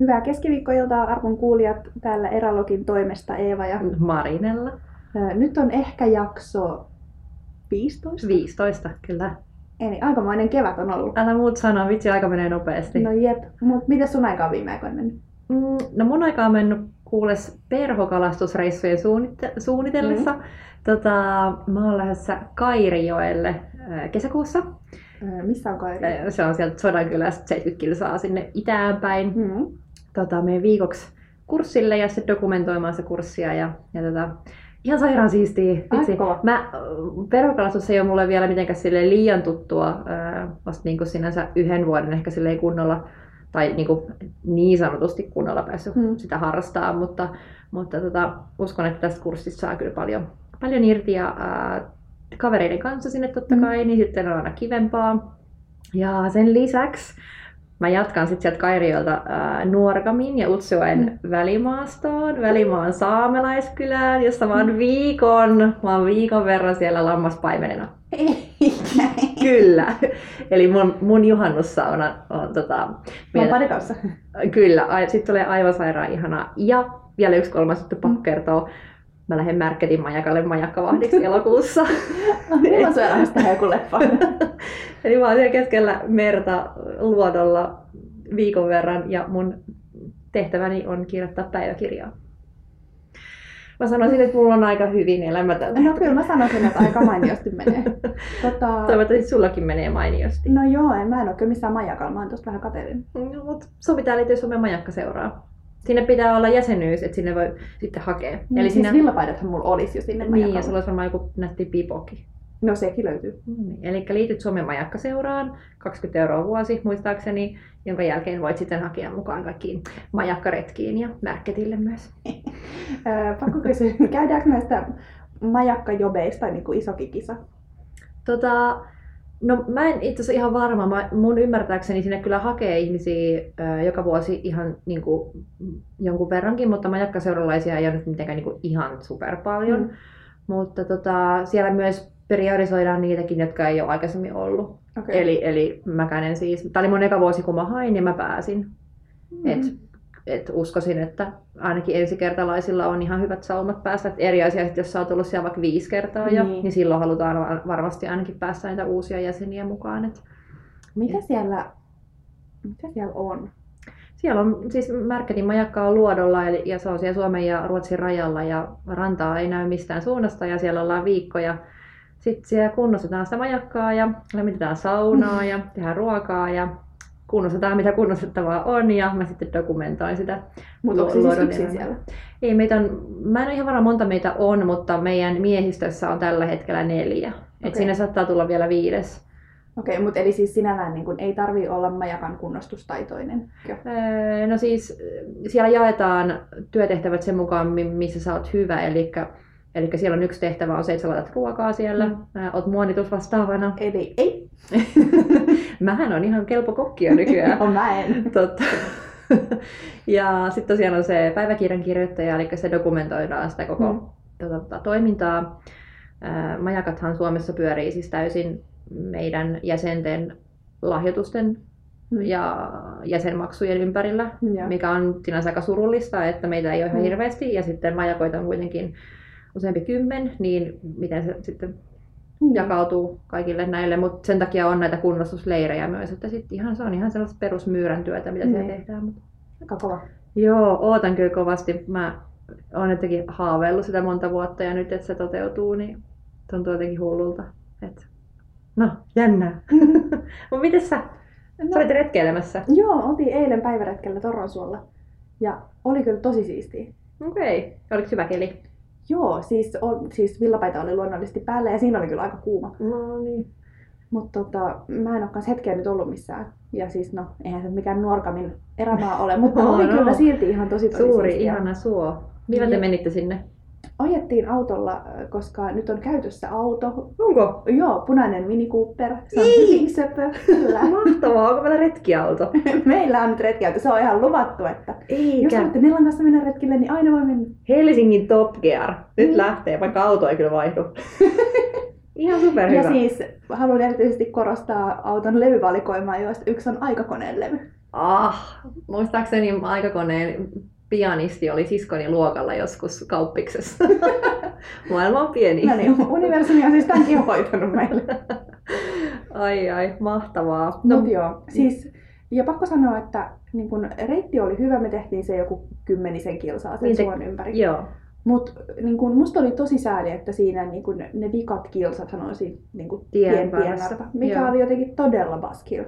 Hyvää keskiviikkoiltaa arvon kuulijat täällä Eralogin toimesta Eeva ja Marinella. Nyt on ehkä jakso 15. 15, kyllä. Eli aikamoinen kevät on ollut. Älä muut sanoa, vitsi aika menee nopeasti. No jep, mutta miten sun aika on viime aikoina mennyt? Mm, no mun aika on mennyt kuules perhokalastusreissujen suunnitte- suunnitellessa. Mm. Tota, mä oon lähdössä Kairijoelle kesäkuussa. Missä on Kairi? Se on sieltä Sodankylästä 70 kilsaa sinne itään päin. Mm. Tota, meidän viikoksi kurssille ja sitten dokumentoimaan se kurssia. Ja, ja tota, ihan sairaan siistiä. Vitsi. Mä, perhokalastus ei ole mulle vielä mitenkään sille liian tuttua. Vasta niin kuin sinänsä yhden vuoden ehkä sille kunnolla tai niin, kuin niin sanotusti kunnolla päässyt Mm. mm. sitä harrastaa, mutta, mutta tota, uskon, että tästä kurssista saa kyllä paljon, paljon irti ja ää, kavereiden kanssa sinne totta Mm. kai, niin sitten on aina kivempaa. Ja sen lisäksi mä jatkan sitten sieltä Kairiolta ää, Nuorgamin ja Utsuoen Mm. välimaastoon, Välimaan saamelaiskylään, jossa mä oon viikon, mä oon viikon verran siellä lammaspaimenena. Kyllä. Eli mun, mun juhannussauna on tota, meillä- Lampadekaussa. Kyllä, sitten tulee aivan sairaan ihanaa. Ja vielä yksi kolmas juttu pakko kertoa. Mä lähden Märketin majakalle majakkavahdiksi elokuussa. Milloin sun elämästä tehdään joku leffa? Eli mä oon siellä keskellä merta luodolla viikon verran ja mun tehtäväni on kirjoittaa päiväkirjaa. Mä sanoisin, että mulla on aika hyvin elämä tällä No kyllä mä sanoisin, että aika mainiosti menee. Tota, Toivottavasti sullakin menee mainiosti. no joo, en, mä en ole kyllä missään majakalla, mä oon tosta vähän kateellinen. No, mutta sovitaan liittyä Suomen majakkaseuraa. Sinne pitää olla jäsenyys, että sinne voi sitten hakea. Eli siis sinä... villapaidathan mulla olisi jo sinne Niin, majakalle. ja sulla olisi varmaan joku nätti pipoki. No sekin löytyy. Niin. Eli liityt Suomen majakkaseuraan, 20 euroa vuosi muistaakseni, jonka jälkeen voit sitten hakea mukaan kaikkiin majakkaretkiin ja märketille myös. Pakko kysyä, käydäänkö näistä majakkajobeista niin kuin isokin kisa? Tota, no mä en itse asiassa ihan varma. Mä, mun ymmärtääkseni sinne kyllä hakee ihmisiä ö, joka vuosi ihan niin kuin, jonkun verrankin, mutta majakkaseuralaisia ei ole nyt mitenkään niin kuin, ihan super paljon. Mm. Mm. Mutta tota, siellä myös priorisoidaan niitäkin, jotka ei ole aikaisemmin ollut. Okay. Eli, eli mäkään en siis, tämä oli mun eka vuosi kun mä hain ja mä pääsin. Mm. Et, et uskoisin, että ainakin ensikertalaisilla on ihan hyvät saumat päästä. Et eri asia, että jos sä oot ollut siellä vaikka viisi kertaa jo, Niin. niin, silloin halutaan var- varmasti ainakin päästä niitä uusia jäseniä mukaan. Et Mitä siellä, mitä siellä on? siellä on siis Märkätin majakka on luodolla eli, ja se on siellä Suomen ja Ruotsin rajalla ja rantaa ei näy mistään suunnasta ja siellä ollaan viikkoja. Sitten siellä kunnostetaan sitä majakkaa ja lämmitetään saunaa ja tehdään ruokaa ja kunnostetaan mitä kunnostettavaa on ja mä sitten dokumentoin sitä. Mutta onko siis yksin siellä? Ei meitä on, mä en ole ihan varma monta meitä on, mutta meidän miehistössä on tällä hetkellä neljä. Et Okei. siinä saattaa tulla vielä viides. Okei, okay, mutta eli siis sinällään niin kun ei tarvi olla majakan kunnostustaitoinen. Joo. Öö, No siis siellä jaetaan työtehtävät sen mukaan, mi- missä sä oot hyvä. Eli, eli siellä on yksi tehtävä on se, että sä laitat ruokaa siellä. Mm. Mm. Oot muonitusvastaavana. Eli ei, Mähän on ihan kelpo kokki jo nykyään. on mä en. Totta. ja sitten tosiaan on se päiväkirjan kirjoittaja, eli se dokumentoidaan sitä koko Mm. tota, toimintaa. Ää, Majakathan Suomessa pyörii siis täysin meidän jäsenten lahjoitusten Mm. ja jäsenmaksujen ympärillä, Joo. mikä on sinänsä aika surullista, että meitä ei ole ihan Mm. hirveästi ja sitten majakoita on kuitenkin useampi kymmen, niin miten se sitten Mm. jakautuu kaikille näille, mutta sen takia on näitä kunnostusleirejä myös, että sit ihan, se on ihan sellaista perusmyyrän työtä, mitä siellä Niin. tehdään. Mutta... Aika kova. Joo, ootan kyllä kovasti. Mä oon jotenkin haaveillut sitä monta vuotta ja nyt, että se toteutuu, niin tuntuu jotenkin hullulta. Et... No, jännää. Mutta miten sä? No, Sä olit retkeilemässä. joo, oltiin eilen päiväretkellä Toronsuolla. Ja oli kyllä tosi siistiä. Okei. Okay. Oliko hyvä keli? Joo, siis, on, siis villapaita oli luonnollisesti päällä ja siinä oli kyllä aika kuuma. No niin. Mutta tota, mä en ole kanssa hetkeä nyt ollut missään. Ja siis no, eihän se mikään Nuorkamin erämaa ole, mutta No, oli no. kyllä silti ihan tosi tosi Suuri, ihana suo. Millä te menitte sinne? Ajettiin autolla, äh, koska nyt on käytössä auto. Onko? Joo, punainen Mini Cooper. Se on hyvin söpö. Kyllä. Mahtavaa, onko meillä retkiauto? Meillä on nyt retkiauto, se on ihan luvattu, että jos Eikä. haluatte Nellan kanssa mennä retkille, niin aina voi mennä. Helsingin Top Gear. Nyt Mm. lähtee, vaikka auto ei kyllä vaihdu. Ihan superhyvä. Ja siis haluan erityisesti korostaa auton levyvalikoimaa, joista yksi on aikakoneen levy. Ah, muistaakseni aikakoneen pianisti oli siskoni luokalla joskus kauppiksessa. Maailma on pieni. No niin, universumi on siis tämänkin hoitanut meille. ai ai, mahtavaa. No, Mut joo, siis ja pakko sanoa, että niin kun, reitti oli hyvä, me tehtiin se joku kymmenisen kilsaa sen te, suon ympäri. Joo. Mutta niin kun, musta oli tosi sääli, että siinä niin kun, ne vikat kilsathan on siinä niin kun, tien mikä joo. oli jotenkin todella baskil.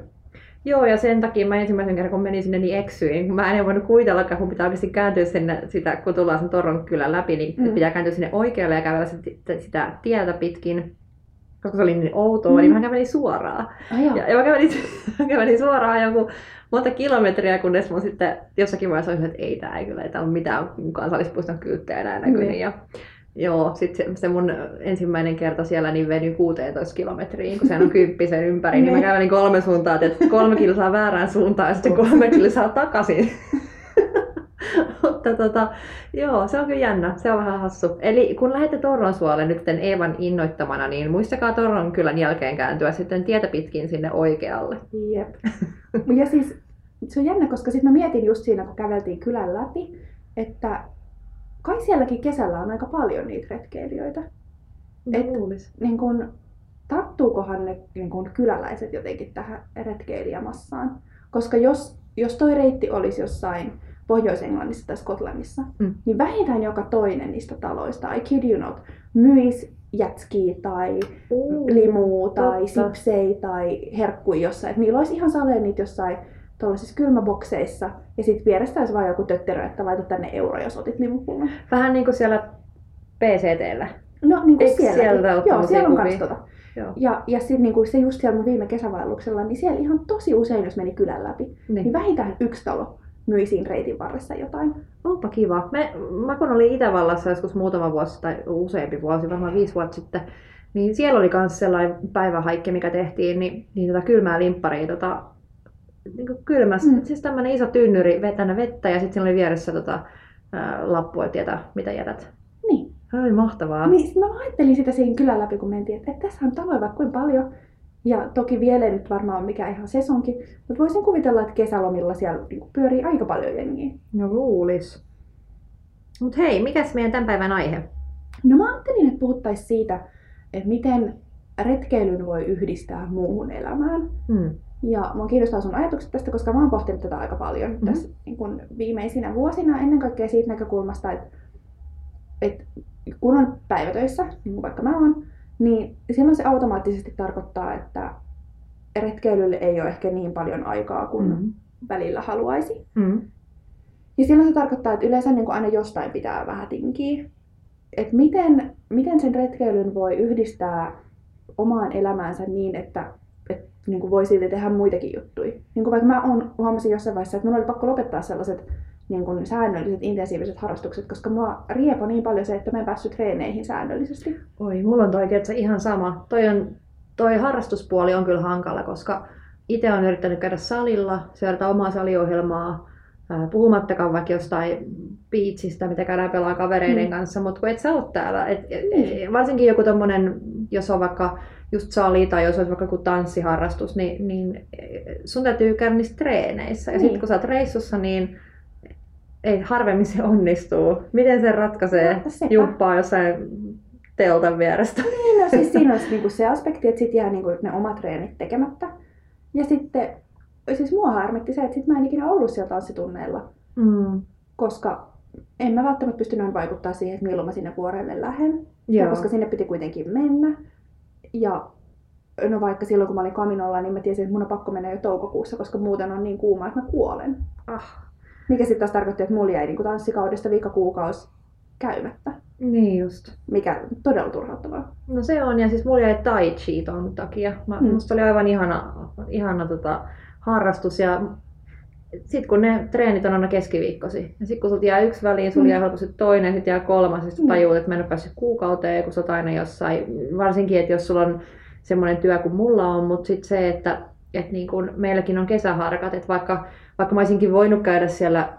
Joo, ja sen takia mä ensimmäisen kerran, kun menin sinne, niin eksyin. Mä en voinut kuvitellakaan, kun pitää oikeasti kääntyä sinne, sitä, kun tullaan sen Torron kylän läpi, niin mm. pitää kääntyä sinne oikealle ja kävellä sitä, sitä tietä pitkin koska se oli niin outoa, mm. niin mä kävelin suoraan. Oh, ja, ja mä, kävelin, mä kävelin suoraan joku monta kilometriä, kunnes mun sitten jossakin vaiheessa oli, että ei tää ei kyllä, ei täällä ole mitään kansallispuiston kyyttejä enää näköinen. Mm. Ja, joo, sitten se, mun ensimmäinen kerta siellä niin veny 16 kilometriin, kun se on kymppisen ympäri, niin mä kävelin kolme suuntaa, että kolme kilsaa väärään suuntaan ja sitten kolme kilsaa takaisin. Mutta tota, joo, se on kyllä jännä. Se on vähän hassu. Eli kun lähdette Torronsuolle nyt Eevan innoittamana, niin muistakaa Torron kylän jälkeen kääntyä sitten tietä pitkin sinne oikealle. Jep. ja siis se on jännä, koska sitten mä mietin just siinä, kun käveltiin kylän läpi, että kai sielläkin kesällä on aika paljon niitä retkeilijöitä. No, Et, niin kun, tarttuukohan ne niin kun, kyläläiset jotenkin tähän retkeilijämassaan? Koska jos, jos toi reitti olisi jossain Pohjois-Englannissa tai Skotlannissa, mm. niin vähintään joka toinen niistä taloista, I kid you not, myisi jätskiä tai limuu tai sipsei tai herkkui jossain. Et niillä olisi ihan saleen niitä jossain tuollaisissa kylmäbokseissa ja sitten vierestä olisi vain joku tötterö, että laita tänne euro, jos otit limupullon. Vähän niin kuin siellä PCTllä. No niin kuin siellä. Joo, siellä on kans tota. Joo. Ja, ja sitten niin se just siellä mun viime kesävaelluksella, niin siellä ihan tosi usein, jos meni kylän läpi, niin, niin vähintään yksi talo myi siinä reitin varressa jotain. Onpa kiva. Me, mä kun olin Itävallassa joskus muutama vuosi tai useampi vuosi, varmaan viisi vuotta sitten, niin siellä oli myös sellainen päivähaikki, mikä tehtiin, niin, niin tota kylmää limpparia tota, niin kylmässä. Mm. Siis tämmöinen iso tynnyri vetänyt vettä ja sitten siinä oli vieressä tota, ää, lappu, että jätä, mitä jätät. Niin. Se oli mahtavaa. Niin, mä ajattelin sitä siinä kylän läpi, kun mentiin, että, että tässä on taloja vaikka kuinka paljon. Ja toki vielä ei nyt varmaan ole mikään ihan sesonki, mutta voisin kuvitella, että kesälomilla siellä niinku pyörii aika paljon jengiä. No luulis. Mut hei, mikäs meidän tämän päivän aihe? No mä ajattelin, että puhuttaisiin siitä, että miten retkeilyn voi yhdistää muuhun elämään. Hmm. Ja mua kiinnostaa sun ajatukset tästä, koska mä oon pohtinut tätä aika paljon mm-hmm. tässä niin kun viimeisinä vuosina, ennen kaikkea siitä näkökulmasta, että, että kun on päivätöissä, niin kuin vaikka mä oon, niin silloin se automaattisesti tarkoittaa, että retkeilylle ei ole ehkä niin paljon aikaa kuin mm. välillä haluaisi. Mm. Ja silloin se tarkoittaa, että yleensä niin kuin aina jostain pitää vähän tinkiä. Et miten, miten sen retkeilyn voi yhdistää omaan elämäänsä niin, että, että niin kuin voi silti tehdä muitakin juttuja. Niin kuin vaikka mä on, huomasin jossain vaiheessa, että mun oli pakko lopettaa sellaiset niin kuin säännölliset, intensiiviset harrastukset, koska mua riepo niin paljon se, että mä en päässyt treeneihin säännöllisesti. Oi, mulla on toi tietysti ihan sama. Toi, on, toi harrastuspuoli on kyllä hankala, koska itse olen yrittänyt käydä salilla, seurata omaa saliohjelmaa, puhumattakaan vaikka jostain biitsistä, mitä käydään pelaa kavereiden mm. kanssa, mutta kun et sä ole täällä. Et, mm. Varsinkin joku tommonen, jos on vaikka just sali tai jos olisi vaikka joku tanssiharrastus, niin, niin sun täytyy käydä niissä treeneissä. Ja niin. sitten kun sä oot reissussa, niin ei harvemmin se onnistuu. Miten se ratkaisee no, jumppaa jossain teltan vierestä? Niin, no siis siinä olisi niinku se aspekti, että sitten jää niinku ne omat treenit tekemättä. Ja sitten, siis mua harmitti se, että sit mä en ikinä ollut siellä tanssitunneilla. Mm. Koska en mä välttämättä pystynyt vaikuttaa siihen, että milloin mä sinne vuorelle lähden. Ja koska sinne piti kuitenkin mennä. Ja no vaikka silloin kun mä olin kaminolla, niin mä tiesin, että mun on pakko mennä jo toukokuussa, koska muuten on niin kuuma, että mä kuolen. Ah. Mikä sitten taas tarkoitti, että mulla jäi niin tanssikaudesta viikko kuukausi käymättä. Niin just. Mikä todella turhauttavaa. No se on, ja siis mulla jäi tai chi ton takia. Mä, mm. Musta oli aivan ihana, ihana tota, harrastus, ja sitten kun ne treenit on aina keskiviikkosi, ja sitten kun sulta jää yksi väliin, sulla mm. jää helposti toinen, sitten jää kolmas, ja sitten mm. tajuut, että mä en ole päässyt kuukauteen, kun sä oot aina jossain, varsinkin, että jos sulla on semmoinen työ kuin mulla on, mutta sitten se, että et niin kun meilläkin on kesäharkat, että vaikka, vaikka mä olisinkin voinut käydä siellä,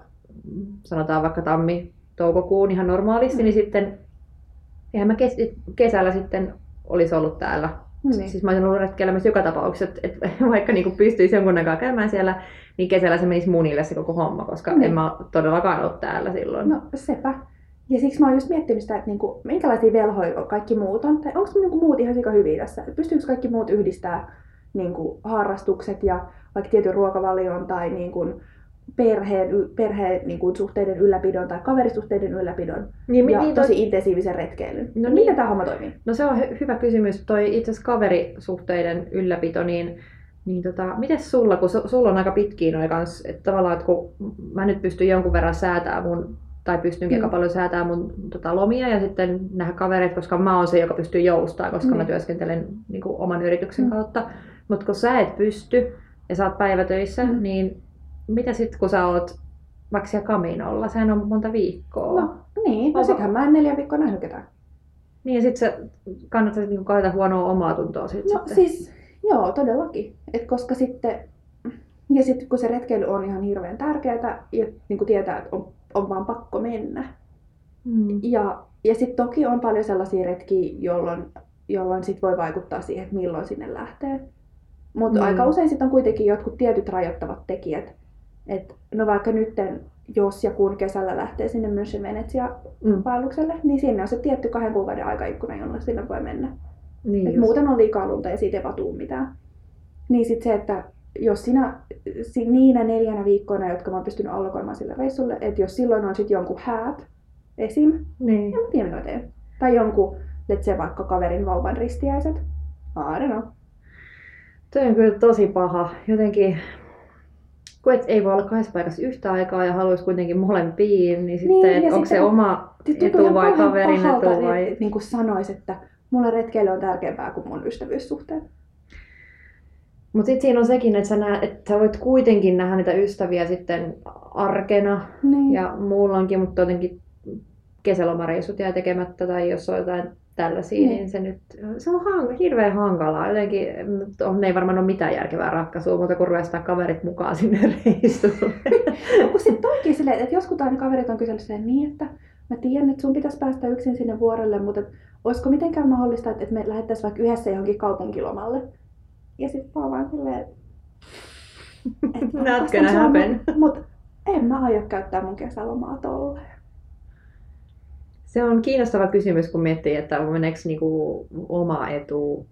sanotaan vaikka tammi, toukokuun ihan normaalisti, mm. niin sitten eihän mä kes, kesällä sitten olisi ollut täällä. Niin. Siis mä olisin ollut retkeilemässä joka tapauksessa, että, että vaikka niin pystyisi jonkun aikaa käymään siellä, niin kesällä se menisi munille se koko homma, koska Niin. en mä todellakaan ole täällä silloin. No sepä. Ja siksi mä oon just miettinyt sitä, että niinku, minkälaisia velhoja kaikki muut on. Tai onko niinku muut ihan sika hyviä tässä? Pystyykö kaikki muut yhdistää niinku, harrastukset ja vaikka tietyn ruokavalion tai niinku, perheen, perheen niinku, suhteiden ylläpidon tai kaverisuhteiden ylläpidon niin, ja niin, toi- tosi intensiivisen retkeilyn. No Miten niin. tämä homma toimii? No se on hy- hyvä kysymys. Toi itse asiassa kaverisuhteiden ylläpito, niin, niin tota, miten sulla, kun su- sulla on aika pitkiä noin kans, että tavallaan, että kun mä nyt pystyn jonkun verran säätää mun, tai pystynkin Mm. aika paljon säätää mun tota, lomia ja sitten nähdä kavereita, koska mä oon se, joka pystyy joustaa, koska mä Niin. työskentelen niin kuin, oman yrityksen Mm. kautta. Mutta kun sä et pysty ja sä oot päivätöissä, Mm. niin mitä sitten kun sä oot vaikka siellä kaminolla, sehän on monta viikkoa. No niin, no sittenhän mä en neljä viikkoa nähnyt ketään. Niin ja sitten se kannattaa niinku kaita huonoa omaa tuntoa sit No sitten. siis, joo, todellakin. Et koska sitten, ja sitten kun se retkeily on ihan hirveän tärkeää ja niin kuin tietää, että on, on vaan pakko mennä. Mm. Ja, ja sitten toki on paljon sellaisia retkiä, jolloin, jolloin sit voi vaikuttaa siihen, että milloin sinne lähtee. Mutta Mm. aika usein sitten on kuitenkin jotkut tietyt rajoittavat tekijät. Et, no vaikka nytten, jos ja kun kesällä lähtee sinne München Venetsia Mm. niin sinne on se tietty kahden kuukauden aikaikkuna, jolloin sinne voi mennä. Niin Et just. muuten on liikaa lunta ja siitä ei vaan tuu mitään. Niin sit se, että jos sinä si- niinä neljänä viikkoina, jotka mä oon pystynyt allokoimaan sille reissulle, että jos silloin on sit jonkun häät esim, Niin. en mä tiedä mitä teen. Tai jonkun, let's say vaikka kaverin vauvan ristiäiset. I don't know. Toi on kyllä tosi paha. Jotenkin, kun et ei voi olla kahdessa paikassa yhtä aikaa ja haluaisi kuitenkin molempiin, niin sitten, Niin, ja onko se oma etu vai kaverin pahalta, etu vai... Että, niin kuin sanois, että mulle retkeily on tärkeämpää kuin mun ystävyyssuhteet. Mutta sitten siinä on sekin, että sä, näet, että sä voit kuitenkin nähdä niitä ystäviä sitten arkena Niin. ja muulloinkin, mutta jotenkin kesälomareissut jää tekemättä tai jos on jotain tällaisia, Niin. niin, se nyt se on hang, hirveän hankalaa. Jotenkin mm, on, ei varmaan ole mitään järkevää ratkaisua, mutta kun ruvetaan kaverit mukaan sinne reissuun. Kun sit toikin silleen, että joskus aina kaverit on kysellyt silleen niin, että mä tiedän, että sun pitäisi päästä yksin sinne vuorelle, mutta olisiko mitenkään mahdollista, että että me lähettäisiin vaikka yhdessä johonkin kaupunkilomalle? Ja sit mä vaan silleen, Not gonna happen. Mutta en mä aio käyttää mun kesälomaa tolleen. Se on kiinnostava kysymys, kun miettii, että meneekö niinku oma etu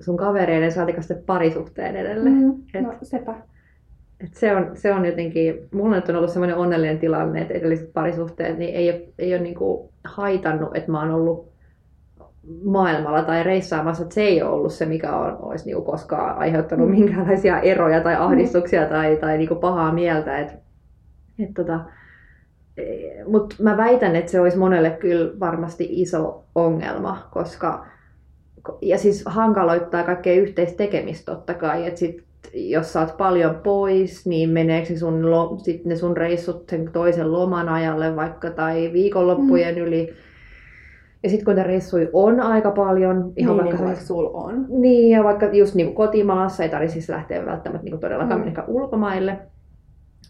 sun kavereiden saatika sitten parisuhteen edelle. Mm. Mm, Et- no sepä. Et se, on, se on jotenkin, mulla nyt on ollut sellainen onnellinen tilanne, että edelliset parisuhteet niin ei ole, ei ole niinku haitannut, että mä oon ollut maailmalla tai reissaamassa, että se ei ole ollut se, mikä on, olisi niinku koskaan aiheuttanut Mm. minkäänlaisia eroja tai ahdistuksia tai, tai niinku pahaa mieltä. Et, et tota, mutta mä väitän, että se olisi monelle kyllä varmasti iso ongelma, koska ja siis hankaloittaa kaikkea yhteistä tekemistä totta kai, että sit jos sä oot paljon pois, niin meneekö se sun, lo, sit ne sun reissut sen toisen loman ajalle vaikka tai viikonloppujen mm. yli. Ja sitten kun niitä reissui on aika paljon, ihan niin, vaikka niin, se- vaikka sul on. niin, ja vaikka just niin kotimaassa ei tarvitse siis lähteä välttämättä niin todellakaan mm. ulkomaille,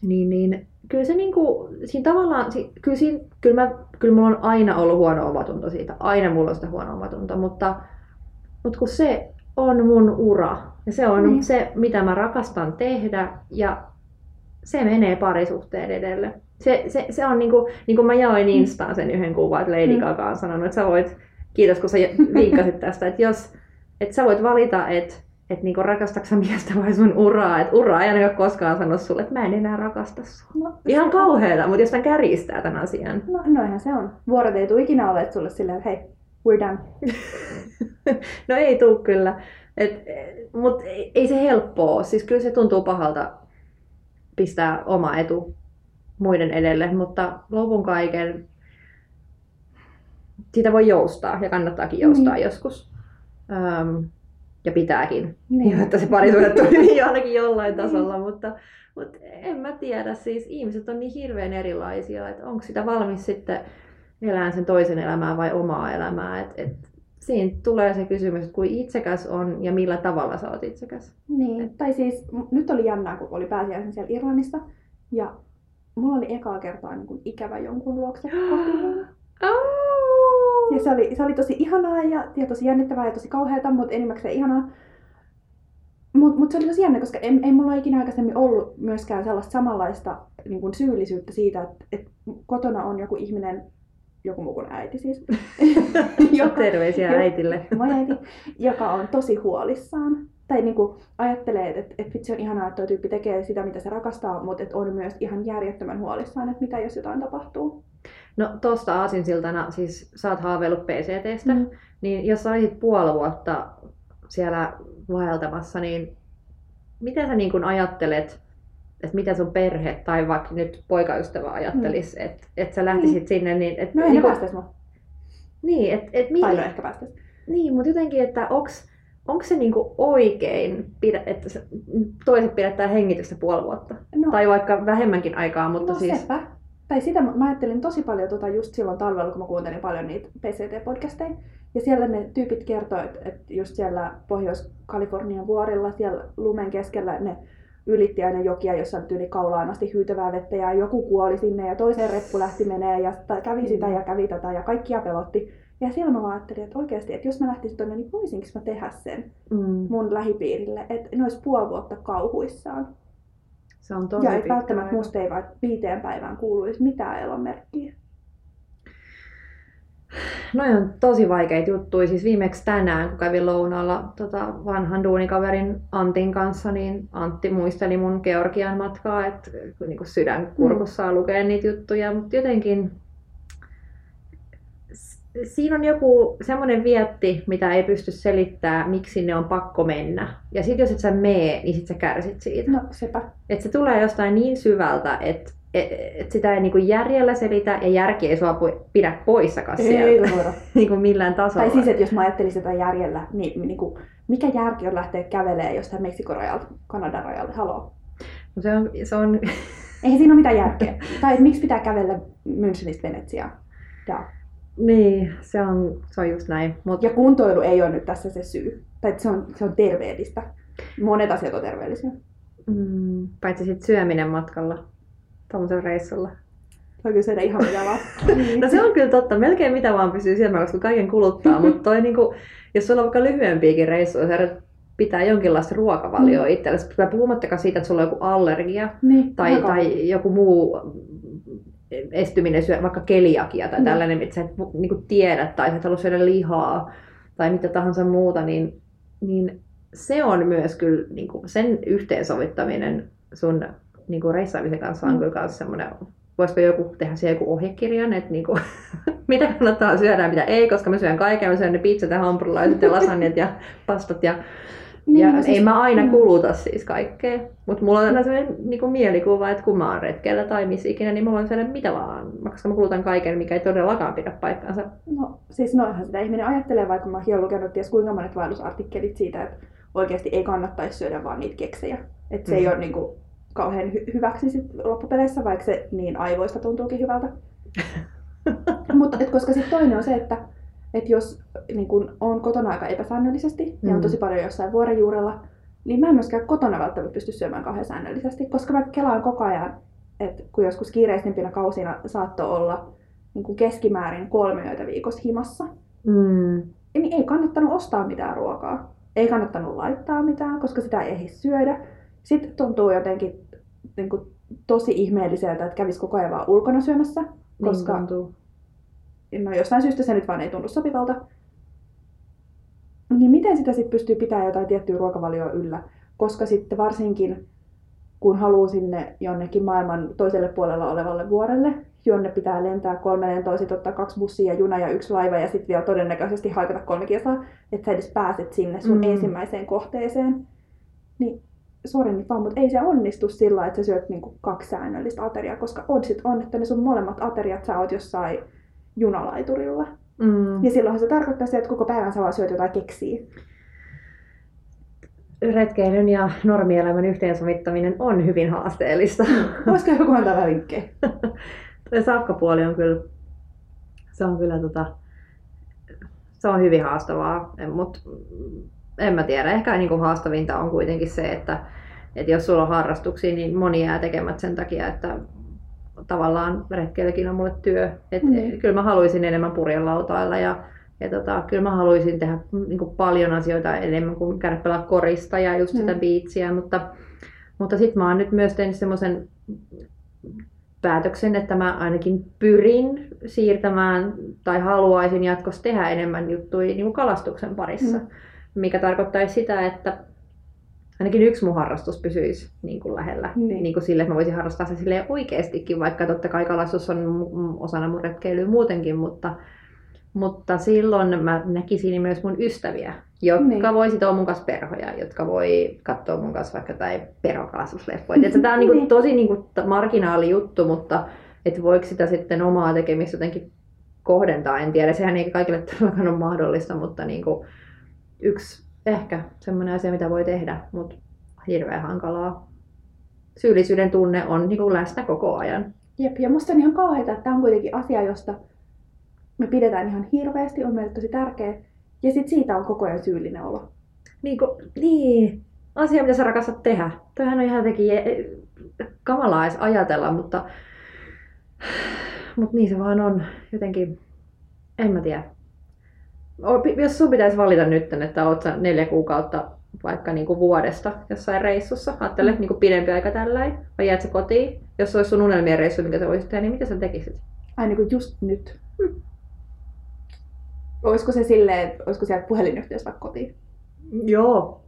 niin, niin kyllä se niin kuin, siinä tavallaan, si- kyllä, siinä, kyllä, mä, kyllä mulla on aina ollut huono omatunto siitä, aina mulla on sitä huono omatunto, mutta, mutta kun se on mun ura, ja se on Niin. se, mitä mä rakastan tehdä, ja se menee parisuhteen edelle. Se, se, se on niin kuin, niin kuin mä jaoin Instaan sen yhden kuvan, että Lady Mm. Gaga on sanonut, että sä voit, kiitos kun sä vinkkasit tästä, että jos, että sä voit valita, että että niinku rakastatko miestä vai sun uraa, että ura ei ainakaan koskaan sano sulle, että mä en enää rakasta sua. No, Ihan kauheeta, mutta jos tämän kärjistää tämän asian. No, noinhan se on. Vuorot ei tule ikinä ole sulle silleen, että hei, we're done. no ei tuu kyllä. Mutta ei, ei se helppoa ole. Siis kyllä se tuntuu pahalta pistää oma etu muiden edelle, mutta lopun kaiken siitä voi joustaa ja kannattaakin joustaa Niin. joskus. Öm, ja pitääkin. Niin. Että se parisuhde toimii ainakin jollain tasolla, mutta, mutta en mä tiedä. Siis ihmiset on niin hirveän erilaisia, että onko sitä valmis sitten elämään sen toisen elämää vai omaa elämää. Et, et, siinä tulee se kysymys, että kuin itsekäs on ja millä tavalla sä oot itsekäs. Niin, tai siis nyt oli jännää, kun oli pääsiäisen siellä Irlannissa. Ja mulla oli ekaa kertaa niin kuin ikävä jonkun luokse kotiin. Ja se oli, se oli tosi ihanaa ja, ja tosi jännittävää ja tosi kauheata, mutta enimmäkseen ihanaa. Mutta mut se oli tosi jännä, koska ei, ei mulla ikinä aikaisemmin ollut myöskään sellaista samanlaista niin kuin syyllisyyttä siitä, että, että kotona on joku ihminen, joku muu kuin äiti siis. joka, Terveisiä jo, äitille. Moi äiti, joka on tosi huolissaan. Tai niin kuin ajattelee, että, että vitsi on ihanaa, että tuo tyyppi tekee sitä, mitä se rakastaa, mutta että on myös ihan järjettömän huolissaan, että mitä jos jotain tapahtuu. No tuosta aasinsiltana, siis sä oot haaveillut PCTstä, mm. niin jos sä olisit puoli vuotta siellä vaeltamassa, niin miten sä niin kun ajattelet, että mitä sun perhe tai vaikka nyt poikaystävä ajattelisi, mm. että et sä lähtisit niin. sinne, niin... Et, no ei niin, päästäis mua. Niin, että... Et, mi- tai no ehkä päästäis. Niin, mutta jotenkin, että onks, onko se niinku oikein, että toiset pidättää hengitystä puoli vuotta? No. Tai vaikka vähemmänkin aikaa, mutta no, siis... Sepä. Tai sitä mä ajattelin tosi paljon tota just silloin talvella, kun mä kuuntelin paljon niitä PCT-podcasteja. Ja siellä ne tyypit kertoivat, että just siellä Pohjois-Kalifornian vuorilla, siellä lumen keskellä ne ylitti aina jokia, jossa tyyli kaulaan asti hyytävää vettä ja joku kuoli sinne ja toiseen reppu lähti menee ja kävi sitä ja kävi tätä ja kaikkia pelotti. Ja siellä mä ajattelin, että oikeasti, että jos mä lähtisin tuonne, niin voisinko mä tehdä sen mm. mun lähipiirille, että ne olisi puoli vuotta kauhuissaan. Se on tosi Ja että välttämättä musta ei vaikka viiteen päivään kuuluisi mitään elonmerkkiä. No on tosi vaikeita juttuja. Siis viimeksi tänään, kun kävin lounaalla tota, vanhan duunikaverin Antin kanssa, niin Antti muisteli mun Georgian matkaa, että niin sydän kurkussa mm. lukee niitä juttuja, mutta jotenkin siinä on joku semmoinen vietti, mitä ei pysty selittämään, miksi ne on pakko mennä. Ja sitten jos et sä mee, niin sit sä kärsit siitä. No sepä. Et se tulee jostain niin syvältä, että et, et sitä ei niinku järjellä selitä ja järki ei sua pidä poissakaan sieltä ei niinku millään tasolla. Tai siis, että jos mä ajattelisin sitä järjellä, niin niinku, mikä järki on lähteä kävelemään jostain Meksikon rajalta Kanadan rajalle? Haloo. No se on, se on... Ei siinä ole mitään järkeä. tai että miksi pitää kävellä Münchenistä Venetsiaan? Ja niin, se on, se on just näin. Mut... Ja kuntoilu ei ole nyt tässä se syy. Tai se on, se on terveellistä. Monet asiat on terveellisiä. Mm, paitsi sitten syöminen matkalla, tuollaisella reissulla. Voi kyllä syödä ihan mitä vaan. no se on kyllä totta. Melkein mitä vaan pysyy syömään, koska kaiken kuluttaa. Mutta toi niinku, jos sulla on vaikka lyhyempiäkin reissuja, pitää jonkinlaista ruokavalioa mm. itsellesi. Puhumattakaan siitä, että sulla on joku allergia niin, tai, tai joku muu estyminen syö vaikka keliakia tai mm. tällainen, että sä et niin kuin tiedä tai sä et halua syödä lihaa tai mitä tahansa muuta, niin, niin se on myös kyllä niin kuin sen yhteensovittaminen sun niin kuin reissaamisen kanssa on mm. kyllä myös semmoinen, voisiko joku tehdä siihen joku ohjekirjan, että niin kuin, mitä kannattaa syödä ja mitä ei, koska mä syön kaiken, mä syön ne pizzat ja hampurilaisen ja lasanjat ja pastat ja niin, ja no siis, ei mä aina mm. kuluta siis kaikkea. Mutta mulla on aina sellainen niin mielikuva, että kun mä oon retkellä tai missä ikinä, niin mä voin syödä mitä vaan, koska mä kulutan kaiken, mikä ei todellakaan pidä paikkaansa. No siis noihan sitä ihminen ajattelee, vaikka mä oon lukenut ties kuinka monet vaellusartikkelit siitä, että oikeasti ei kannattaisi syödä vaan niitä keksejä. Että se mm. ei ole niin kuin, kauhean hy- hyväksi sit loppupeleissä, vaikka se niin aivoista tuntuukin hyvältä. Mutta et koska sitten toinen on se, että että jos niin kun on kotona aika epäsäännöllisesti mm. ja on mm. tosi paljon jossain vuoren juurella, niin mä en myöskään kotona välttämättä pysty syömään kauhean säännöllisesti, koska mä kelaan koko ajan, että kun joskus kiireisempinä kausina saattoi olla niin kuin keskimäärin kolme yötä viikossa himassa, mm. niin ei kannattanut ostaa mitään ruokaa. Ei kannattanut laittaa mitään, koska sitä ei ehdi syödä. Sitten tuntuu jotenkin niin kuin, tosi ihmeelliseltä, että kävisi koko ajan vaan ulkona syömässä, niin koska niin tuntuu no jostain syystä se nyt vaan ei tunnu sopivalta. Niin miten sitä sitten pystyy pitämään jotain tiettyä ruokavalioa yllä? Koska sitten varsinkin kun haluaa sinne jonnekin maailman toiselle puolella olevalle vuorelle, jonne pitää lentää kolme lentoa, sitten ottaa kaksi bussia, juna ja yksi laiva ja sitten vielä todennäköisesti haikata kolme kilsaa, että sä edes pääset sinne sun mm. ensimmäiseen kohteeseen. Niin sori nyt vaan, mutta ei se onnistu sillä, että sä syöt niinku kaksi säännöllistä ateriaa, koska oddsit on, että ne sun molemmat ateriat sä oot jossain junalaiturilla. Mm. Ja silloinhan se tarkoittaa se, että koko päivän sä vaan syöt jotain keksiä. Retkeilyn ja normielämän yhteensovittaminen on hyvin haasteellista. Voisiko joku antaa vinkkejä? Tuo safkapuoli on kyllä, se on kyllä tota, se on hyvin haastavaa, mutta en mä tiedä. Ehkä niin kuin haastavinta on kuitenkin se, että, että jos sulla on harrastuksia, niin moni jää tekemät sen takia, että tavallaan retkeilläkin on mulle työ. Et mm. Kyllä mä haluaisin enemmän purjelautailla ja Ja tota, kyllä mä haluaisin tehdä niin kuin paljon asioita enemmän kuin käydä pelaa korista ja just mm. sitä biitsiä, mutta, mutta sitten mä oon nyt myös tehnyt semmoisen päätöksen, että mä ainakin pyrin siirtämään tai haluaisin jatkossa tehdä enemmän juttuja niin kuin kalastuksen parissa. Mm. Mikä tarkoittaisi sitä, että ainakin yksi mun harrastus pysyisi niin kuin lähellä. Niin. Niin kuin sille, että mä voisin harrastaa se sille oikeastikin, vaikka totta kai kalastus on osana mun retkeilyä muutenkin, mutta, mutta silloin mä näkisin myös mun ystäviä, jotka niin. voi sitoa mun kanssa perhoja, jotka voi katsoa mun kanssa vaikka tai perhokalastusleffoja. Tämä on niin kuin, tosi niin kuin, marginaali juttu, mutta että voiko sitä sitten omaa tekemistä jotenkin kohdentaa, en tiedä. Sehän ei kaikille todellakaan ole mahdollista, mutta niin kuin, yksi ehkä semmoinen asia, mitä voi tehdä, mutta hirveän hankalaa. Syyllisyyden tunne on niin kuin läsnä koko ajan. Jep, ja musta on ihan kauheita, että tämä on kuitenkin asia, josta me pidetään ihan hirveästi, on meille tosi tärkeä. Ja sitten siitä on koko ajan syyllinen olo. Niin, kuin, niin. asia, mitä sä rakastat tehdä. Toihan on ihan jotenkin kamalaa edes ajatella, mutta, mutta niin se vaan on jotenkin, en mä tiedä. Jos sun pitäisi valita nyt, että oot sä neljä kuukautta vaikka niin kuin vuodesta jossain reissussa, ajattelet mm. niin kuin pidempi aika tällä vai jäät sä kotiin? Jos olisi sun unelmien reissu, mikä sä voisit tehdä, niin mitä sä tekisit? Ai niin kuin just nyt. Hmm. Olisiko se silleen, että olisiko siellä puhelinyhteys vaikka kotiin? Joo.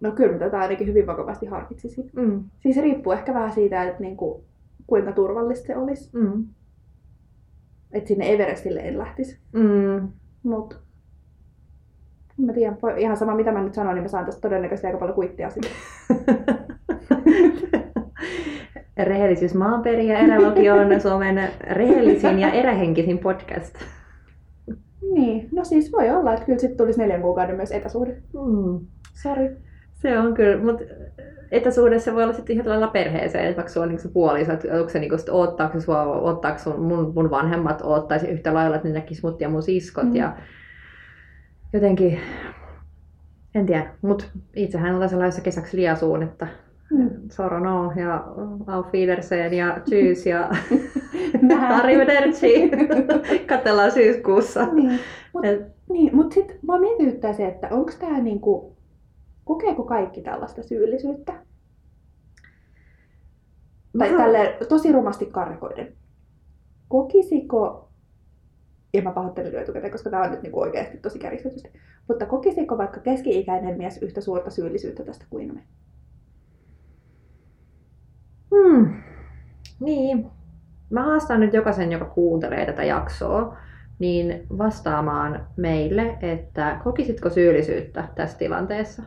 No kyllä tätä ainakin hyvin vakavasti harkitsisin. Mm. Siis riippuu ehkä vähän siitä, että niinku, kuinka turvallista se olisi. Mm. Että sinne Everestille en lähtisi. Mm. Mut mä tiedän, ihan sama mitä mä nyt sanon, niin mä saan tästä todennäköisesti aika paljon kuittia sitten. Rehellisyys maanperi ja erälogi on Suomen rehellisin ja erähenkisin podcast. Niin, no siis voi olla, että kyllä sitten tulisi neljän kuukauden myös etäsuhde. Mm. Sori. Se on kyllä, mutta etäsuhdessa voi olla sitten ihan lailla perheeseen, että vaikka sulla on niin se puoliso, että onko se niin kuin, oottaako sua, oottaako sun, mun, mun vanhemmat oottaisi yhtä lailla, että ne näkis mut ja mun siskot mm. ja jotenkin, en tiedä, mutta itsehän on sellaisessa kesäksi liasuun, että mm. Soro no ja auf Wiedersehen ja tschüss ja arrivederci. Katellaan syyskuussa. Niin, mutta niin, mut sitten mua mietityttää se, että onko tämä niinku, kokeeko kaikki tällaista syyllisyyttä? Tai Mä... tälle tosi rumasti karkoiden. Kokisiko, ja mä pahoittelen etukäteen, koska tämä on nyt niinku oikeasti tosi kärjistetysti, mutta kokisiko vaikka keski-ikäinen mies yhtä suurta syyllisyyttä tästä kuin me? Hmm. Niin. Mä haastan nyt jokaisen, joka kuuntelee tätä jaksoa, niin vastaamaan meille, että kokisitko syyllisyyttä tässä tilanteessa?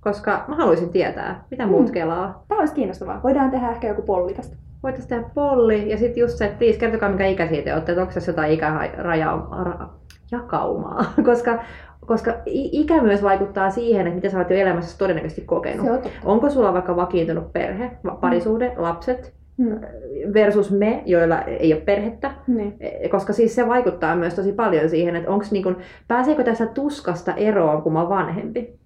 Koska mä haluaisin tietää, mitä muut hmm. kelaa. Tämä olisi kiinnostavaa. Voidaan tehdä ehkä joku polli tästä. Voitaisiin tehdä polli ja sitten just se, että please kertokaa mikä ikäisiä te olette, että onko tässä jotain ikäjakaumaa. koska koska ikä myös vaikuttaa siihen, että mitä sä oot jo elämässä todennäköisesti kokenut. on Onko sulla vaikka vakiintunut perhe, parisuhde, mm. lapset, mm. versus me, joilla ei ole perhettä. Mm. Koska siis se vaikuttaa myös tosi paljon siihen, että onks niinku, pääseekö tästä tuskasta eroon, kun mä oon vanhempi.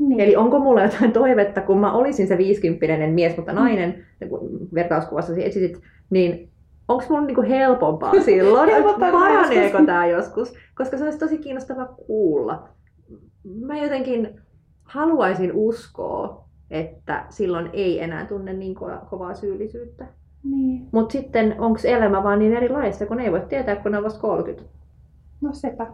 Niin. Eli onko mulla jotain toivetta, kun mä olisin se viisikymppinen mies, mutta nainen, mm. vertauskuvassa esitit, niin onko mulla niinku helpompaa silloin? Paraneeko tämä joskus? Koska se olisi tosi kiinnostavaa kuulla. Mä jotenkin haluaisin uskoa, että silloin ei enää tunne niin ko- kovaa syyllisyyttä. Niin. Mutta sitten onko elämä vaan niin erilaista, kun ei voi tietää, kun on vasta 30? No sepä.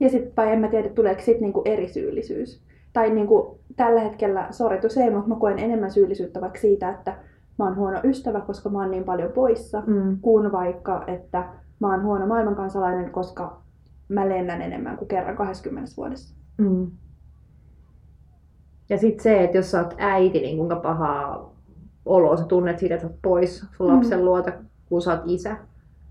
Ja sitten, en mä tiedä, tuleeko sitten niinku eri syyllisyys. Tai niinku, tällä hetkellä, sori ei, mutta mä koen enemmän syyllisyyttä vaikka siitä, että mä oon huono ystävä, koska mä oon niin paljon poissa, mm. kuin vaikka, että mä oon huono maailmankansalainen, koska mä lennän enemmän kuin kerran 20 vuodessa. Mm. Ja sitten se, että jos sä oot äiti, niin kuinka pahaa oloa sä tunnet siitä, että sä oot pois sun lapsen mm. luota, kun sä oot isä.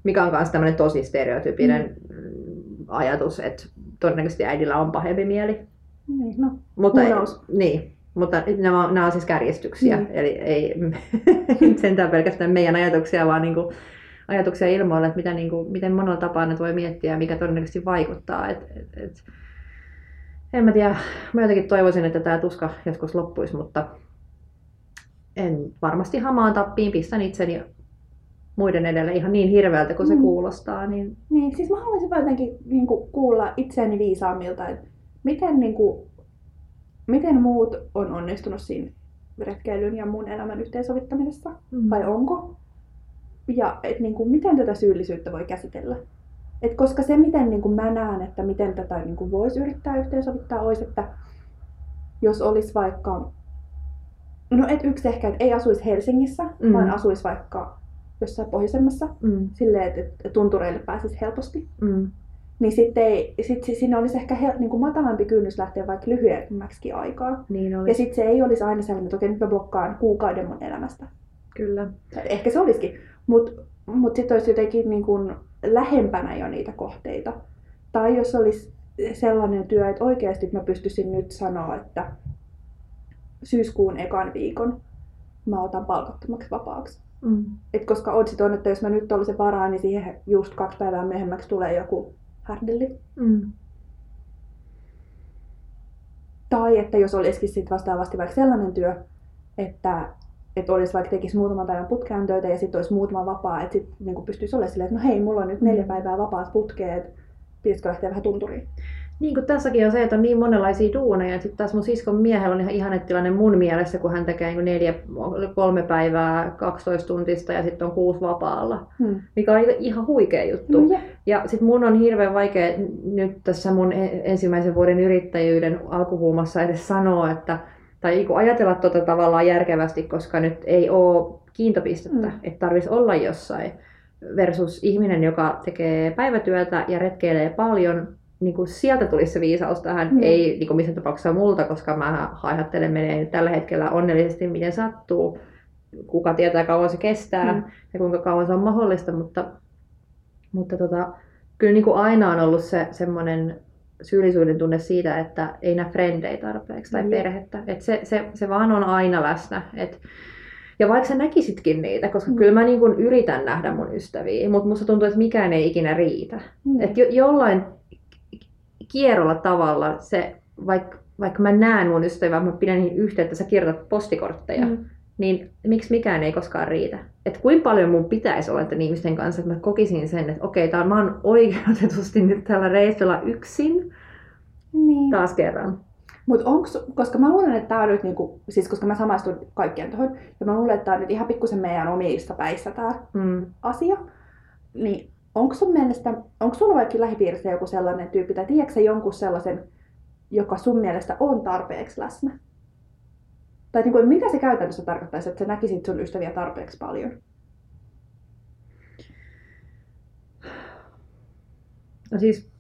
Mikä on myös tämmöinen tosi stereotypinen mm. ajatus, että todennäköisesti äidillä on pahempi mieli. Niin, no, Mutta, niin, mutta nämä, nämä on siis kärjistyksiä, mm. eli ei sentään pelkästään meidän ajatuksia, vaan niin kuin ajatuksia ilmoille, että mitä, niin kuin, miten monella tapaa ne voi miettiä ja mikä todennäköisesti vaikuttaa. Et, et, et, en mä tiedä, mä jotenkin toivoisin, että tämä tuska joskus loppuisi, mutta en varmasti hamaan tappiin, pistän itseni muiden edellä ihan niin hirveältä kuin se Mm. kuulostaa. Niin... Niin, siis mä haluaisin jotenkin niin kuin, kuulla itseäni viisaammilta, että miten, niin kuin, miten muut on onnistunut siinä retkeilyn ja mun elämän yhteensovittamisessa, Mm. vai onko? Ja et, niin kuin, miten tätä syyllisyyttä voi käsitellä. Et koska se, miten niin kuin mä näen, että miten tätä niin kuin voisi yrittää yhteensovittaa, olisi, että jos olisi vaikka, no et yksi ehkä, että ei asuisi Helsingissä, Mm. vaan asuisi vaikka jossain pohjoisemmassa, Mm. silleen, että, että tuntureille pääsisi helposti. Mm. Niin sitten ei, sit, si- siinä olisi ehkä hel, niin kuin matalampi kynnys lähteä vaikka lyhyemmäksikin aikaa. Niin oli. Ja sitten se ei olisi aina sellainen, että okei, nyt mä blokkaan kuukauden mun elämästä. Kyllä. Ehkä se olisikin, mutta mut, mut sitten olisi jotenkin niin kuin lähempänä jo niitä kohteita. Tai jos olisi sellainen työ, että oikeasti mä pystyisin nyt sanoa, että syyskuun ekan viikon mä otan palkattomaksi vapaaksi. Mm. Et koska odsit on, että jos mä nyt olisin varaa, niin siihen just kaksi päivää myöhemmäksi tulee joku härdelli. Mm. Tai että jos olisikin sit vastaavasti vaikka sellainen työ, että, että olisi vaikka tekisi muutaman päivän putkeen töitä ja sitten olisi muutama vapaa, että sitten niin pystyisi olemaan silleen, että no hei, mulla on nyt neljä Mm. päivää vapaat putkeen, että pitäisikö lähteä vähän tunturiin. Niin kuin tässäkin on se, että on niin monenlaisia duuneja. Sitten taas mun siskon miehellä on ihan ihana tilanne mun mielessä, kun hän tekee niin neljä, kolme päivää, 12 tuntista ja sitten on kuusi vapaalla. Hmm. Mikä on ihan huikea juttu. No, ja, Ja sitten mun on hirveän vaikea nyt tässä mun e- ensimmäisen vuoden yrittäjyyden alkuhuumassa edes sanoa, että, tai niinku ajatella tota tavallaan järkevästi, koska nyt ei ole kiintopistettä, Mm. että tarvitsisi olla jossain. Versus ihminen, joka tekee päivätyötä ja retkeilee paljon, niin kuin sieltä tulisi se viisaus tähän, Mm. ei niin kuin missään tapauksessa multa, koska mä haihattelen menee nyt tällä hetkellä onnellisesti miten sattuu. Kuka tietää kauan se kestää Mm. ja kuinka kauan se on mahdollista, mutta, mutta tota, kyllä niin kuin aina on ollut se semmoinen syyllisyyden tunne siitä, että ei näe frendejä tarpeeksi tai Jep. perhettä. Et se, se, se vaan on aina läsnä. Et, ja vaikka sä näkisitkin niitä, koska Mm. kyllä mä niin kuin yritän nähdä mun ystäviä, mutta musta tuntuu, että mikään ei ikinä riitä. Mm. Et jo, jollain kierrolla tavalla se, vaikka, vaikka mä näen mun ystävää, mä pidän niihin yhteyttä, sä kirjoitat postikortteja, Mm. niin miksi mikään ei koskaan riitä? Et kuinka paljon mun pitäisi olla tämän ihmisten kanssa, että mä kokisin sen, että okei, tää on, mä oon oikeutetusti nyt tällä reissulla yksin Niin. taas kerran. Mut onks, koska mä luulen, että tää on nyt niinku, siis koska mä samaistun kaikkien tuohon, ja mä luulen, että tää on nyt ihan pikkusen meidän omissa päissä tää Mm. asia, niin onko sun mielestä, onko sulla vaikka lähipiirissä joku sellainen tyyppi, tai tiedätkö jonkun sellaisen, joka sun mielestä on tarpeeksi läsnä? Tai niin kuin, mitä se käytännössä tarkoittaisi, että sä näkisit sun ystäviä tarpeeksi paljon? No siis,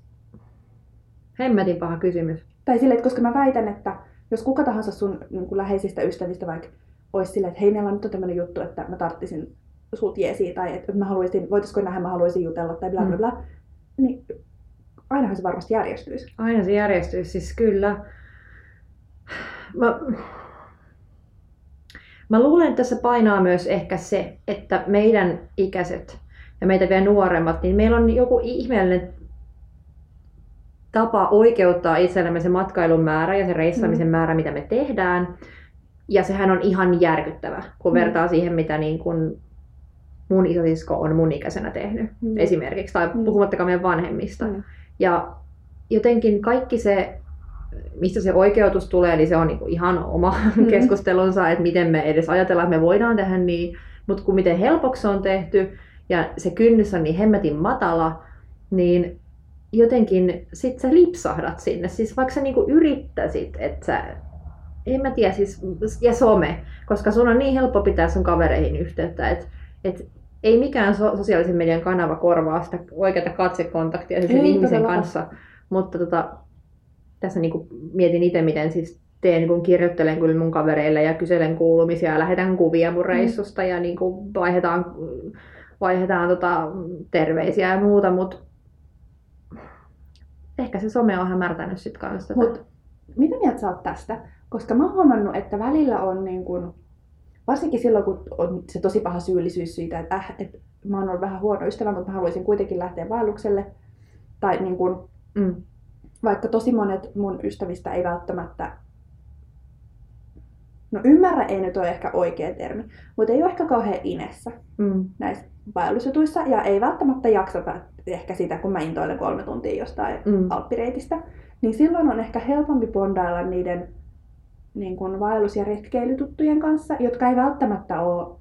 hemmetin paha kysymys. Tai silleen, että koska mä väitän, että jos kuka tahansa sun niin kuin läheisistä ystävistä vaikka olisi silleen, että hei, meillä on nyt tämmöinen juttu, että mä tarttisin sut jeesiin, tai että mä haluaisin, voitaisiko nähdä, mä haluaisin jutella, tai bla bla Mm. bla, niin ainahan se varmasti järjestyisi. Aina se järjestyy, siis kyllä. Mä, mä luulen, että tässä painaa myös ehkä se, että meidän ikäiset ja meitä vielä nuoremmat, niin meillä on joku ihmeellinen tapa oikeuttaa itsellemme se matkailun määrä ja se reissaamisen Mm. määrä, mitä me tehdään. Ja sehän on ihan järkyttävä, kun Mm. vertaa siihen, mitä niin kun mun isosisko on mun ikäisenä tehnyt Mm. esimerkiksi, tai Mm. puhumattakaan meidän vanhemmista. Mm. Ja jotenkin kaikki se, mistä se oikeutus tulee, niin se on niinku ihan oma Mm. keskustelunsa, että miten me edes ajatellaan, että me voidaan tehdä niin, mutta kun miten helpoksi on tehty ja se kynnys on niin hemmetin matala, niin jotenkin sit sä lipsahdat sinne. Siis vaikka sä niinku yrittäisit, että sä, en mä tiedä, siis, ja some, koska sun on niin helppo pitää sun kavereihin yhteyttä, että et ei mikään so- sosiaalisen median kanava korvaa sitä oikeata katsekontaktia sen Ei ihmisen todellakaan. kanssa. Mutta tota, tässä niinku mietin itse, miten siis teen, kun kirjoittelen kyllä mun kavereille ja kyselen kuulumisia ja lähetän kuvia mun reissusta ja niinku vaihdetaan, vaihdetaan tota terveisiä ja muuta, mutta ehkä se some on hämärtänyt sit kanssa. Mut mitä mieltä sä oot tästä? Koska mä oon huomannut, että välillä on niin kun, varsinkin silloin, kun on se tosi paha syyllisyys siitä, että, äh, että mä oon ollut vähän huono ystävä, mutta mä haluaisin kuitenkin lähteä vaellukselle. Tai niin kun, mm. vaikka tosi monet mun ystävistä ei välttämättä no ymmärrä ei nyt ole ehkä oikea termi, mutta ei ole ehkä kauhean inessä Mm. näissä vaellusjutuissa ja ei välttämättä jaksata ehkä sitä, kun mä intoilen kolme tuntia jostain Mm. alppireitistä, niin silloin on ehkä helpompi bondailla niiden niin kuin vaellus- ja retkeilytuttujen kanssa, jotka ei välttämättä ole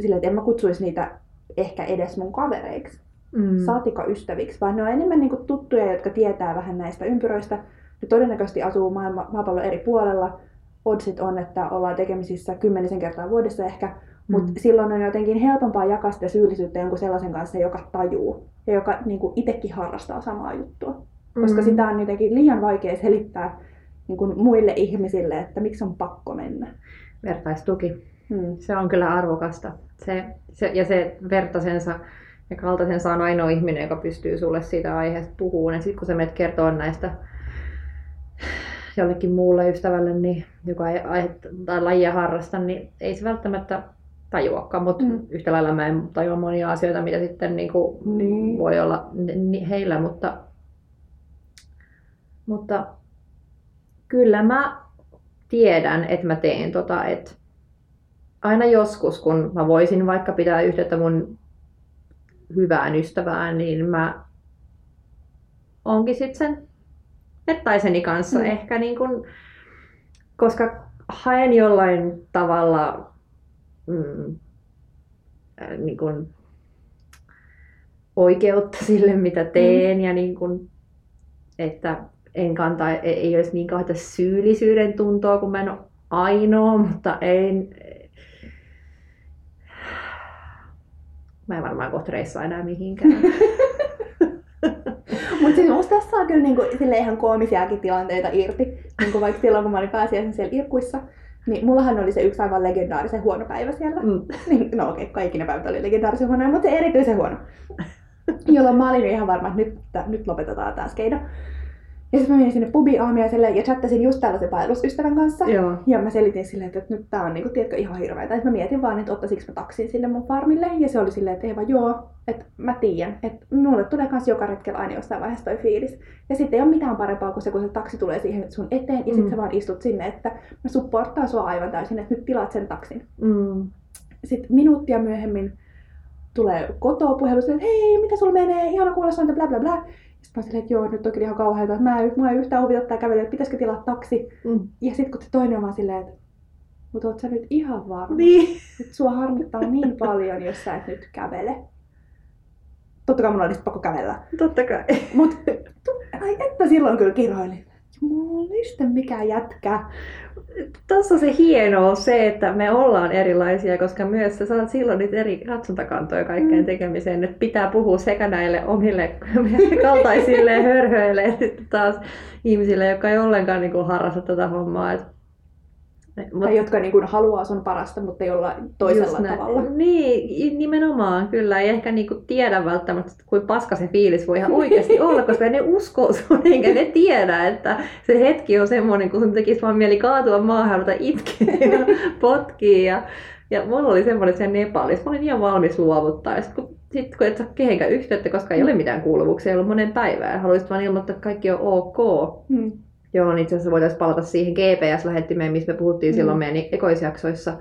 sillä, että en mä kutsuisi niitä ehkä edes mun kavereiksi, Mm. saatika ystäviksi, vaan ne on enemmän niin kuin tuttuja, jotka tietää vähän näistä ympyröistä. Ne todennäköisesti asuu maailma, maapallon eri puolella. Oddsit on, että ollaan tekemisissä kymmenisen kertaa vuodessa ehkä, mutta Mm. silloin on jotenkin helpompaa jakaa sitä syyllisyyttä jonkun sellaisen kanssa, joka tajuu ja joka niin kuin itsekin harrastaa samaa juttua. Koska Mm. sitä on jotenkin liian vaikea selittää niin kuin muille ihmisille, että miksi on pakko mennä. Vertaistuki. Hmm. Se on kyllä arvokasta. Se, se, ja se vertaisensa ja kaltaisensa on ainoa ihminen, joka pystyy sulle siitä aiheesta puhumaan. Ja sitten kun sä menet kertoa näistä jollekin muulle ystävälle, niin, joka ei aihe, tai lajia harrasta, niin ei se välttämättä tajuakaan, mutta Mm. yhtä lailla mä en tajua monia asioita, mitä sitten niin kuin Niin. voi olla heillä, mutta, mutta kyllä mä tiedän, että mä teen tota, että aina joskus, kun mä voisin vaikka pitää yhteyttä mun hyvään ystävään, niin mä onkin sitten sen vertaiseni kanssa Mm. mm. ehkä niin kun, koska haen jollain tavalla mm, äh, niin kun, oikeutta sille, mitä teen, mm. ja niin kun, että en kanta, ei, ei olisi niin kauheita syyllisyyden tuntoa, kun mä en ole ainoa, mutta en, Mä en varmaan kohta reissaa enää mihinkään. Mutta siis musta tässä on kyllä niinku, sille ihan koomisiakin tilanteita irti. Niinku vaikka silloin, kun mä olin pääsiäisen siellä Irkuissa, niin mullahan oli se yksi aivan legendaarisen huono päivä siellä. Mm. Niin, no okei, kaikki ne päivät oli legendaarisen huonoja, mutta se erityisen huono. Jolloin mä olin ihan varma, että nyt, t- nyt lopetetaan tämä skeido. Ja sitten mä menin sinne pubiin aamiaiselle ja chattasin just tällaisen vaellusystävän kanssa. Joo. Ja mä selitin silleen, että nyt tää on niinku, tiedätkö, ihan hirveetä. Että mä mietin vaan, että ottaisinko mä taksin sinne mun farmille. Ja se oli silleen, että Eeva, joo, että mä tiedän, että mulle tulee kans joka retkellä aina jossain vaiheessa toi fiilis. Ja sitten ei ole mitään parempaa kuin se, kun se taksi tulee siihen sun eteen ja sit Mm. sä vaan istut sinne, että mä supporttaan sua aivan täysin, että nyt tilaat sen taksin. Mm. Sitten minuuttia myöhemmin tulee kotoa puhelu, että hei, mitä sulla menee, ihana kuulla sointa, bla bla bla. Sitten mä silleen, että joo, nyt on kyllä ihan kauheata, että mä en, mä en yhtään huvita tää kävellä, että pitäisikö tilaa taksi. Mm. Ja sitten kun se toinen on vaan silleen, että mutta oot sä nyt ihan varma, Niin. että sua harmittaa niin paljon, jos sä et nyt kävele. Totta kai mun olisi pakko kävellä. Totta kai. Mut ai että silloin kyllä kiroilin. Jumaliste mikä jätkä. Tässä on se hienoa se, että me ollaan erilaisia, koska myös sä saat silloin niitä eri katsontakantoja kaikkeen Mm. tekemiseen, että pitää puhua sekä näille omille kaltaisille hörhöille, että taas ihmisille, jotka ei ollenkaan niin kuin, harrasta tätä hommaa. Et, mut, Tai jotka niin kuin haluaa sun parasta, mutta jollain toisella just näin. tavalla. Niin, nimenomaan kyllä. Ei ehkä niinku tiedä välttämättä, kuinka paska se fiilis voi ihan oikeasti olla, koska ne uskoo sun, eikä ne tiedä, että se hetki on semmoinen, kun sun tekisi vaan mieli kaatua maahan, ruveta itkeä ja potkia. Ja, ja mulla oli semmoinen, että se Nepalissa, mä olin ihan valmis luovuttaa. Ja sitten kun, sit, kun et saa kehenkään yhteyttä, koska ei ole mitään kuuluvuuksia, ei ollut monen päivään, haluaisit vaan ilmoittaa, että kaikki on ok. Hmm. Joo, itse asiassa voitaisiin palata siihen GPS-lähettimeen, mistä me puhuttiin Mm. silloin meidän ekoisjaksoissa.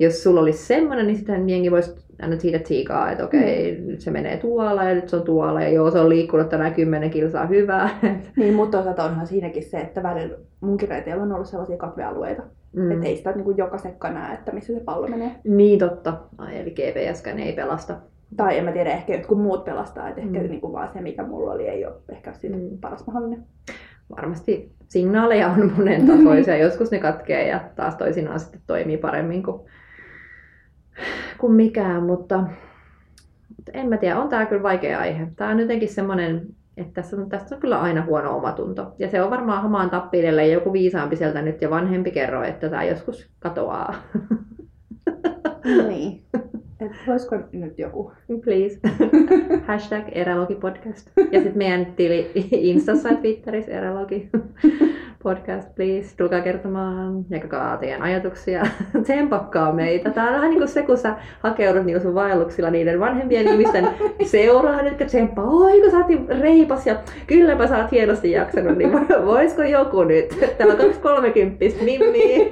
Jos sulla olisi semmoinen, niin sitten jengi voisi aina siitä tsiikaa, että okei, Mm. nyt se menee tuolla ja nyt se on tuolla ja joo, se on liikkunut tänään 10 kilsaa hyvää. Niin, mutta toisaalta onhan siinäkin se, että välillä munkin reiteillä on ollut sellaisia katvealueita, mm. mm. että ei sitä niin kuin joka sekka näe, että missä se pallo menee. Niin totta. Ai, eli GPSkään ei pelasta. Tai en mä tiedä, ehkä jotkut muut pelastaa, että ehkä Mm. niin kuin vaan se, mikä mulla oli, ei ole ehkä siitä Mm. paras mahdollinen. Varmasti signaaleja on monen tasoisia. Joskus ne katkee ja taas toisinaan sitten toimii paremmin kuin, kuin mikään, mutta, mutta en mä tiedä, on tää kyllä vaikea aihe. Tää on jotenkin semmoinen, että tässä on, tästä on kyllä aina huono omatunto. Ja se on varmaan hamaan tappiidelle joku viisaampi sieltä nyt ja vanhempi kerro, että tämä joskus katoaa. niin. Et voisiko nyt joku? Please. Hashtag Erälogipodcast. Ja sitten meidän tili Instassa ja Twitterissä Erälogi podcast, please. Tulkaa kertomaan, jakakaa teidän ajatuksia. Tsempakkaa meitä. Tää on vähän niin kuin se, kun sä hakeudut niin sun vaelluksilla niiden vanhempien ihmisten seuraan, jotka tsemppaa, oi kun sä oot reipas ja kylläpä sä oot hienosti jaksanut, niin voisiko joku nyt? Täällä on kaksi kolmekymppistä mimmiä.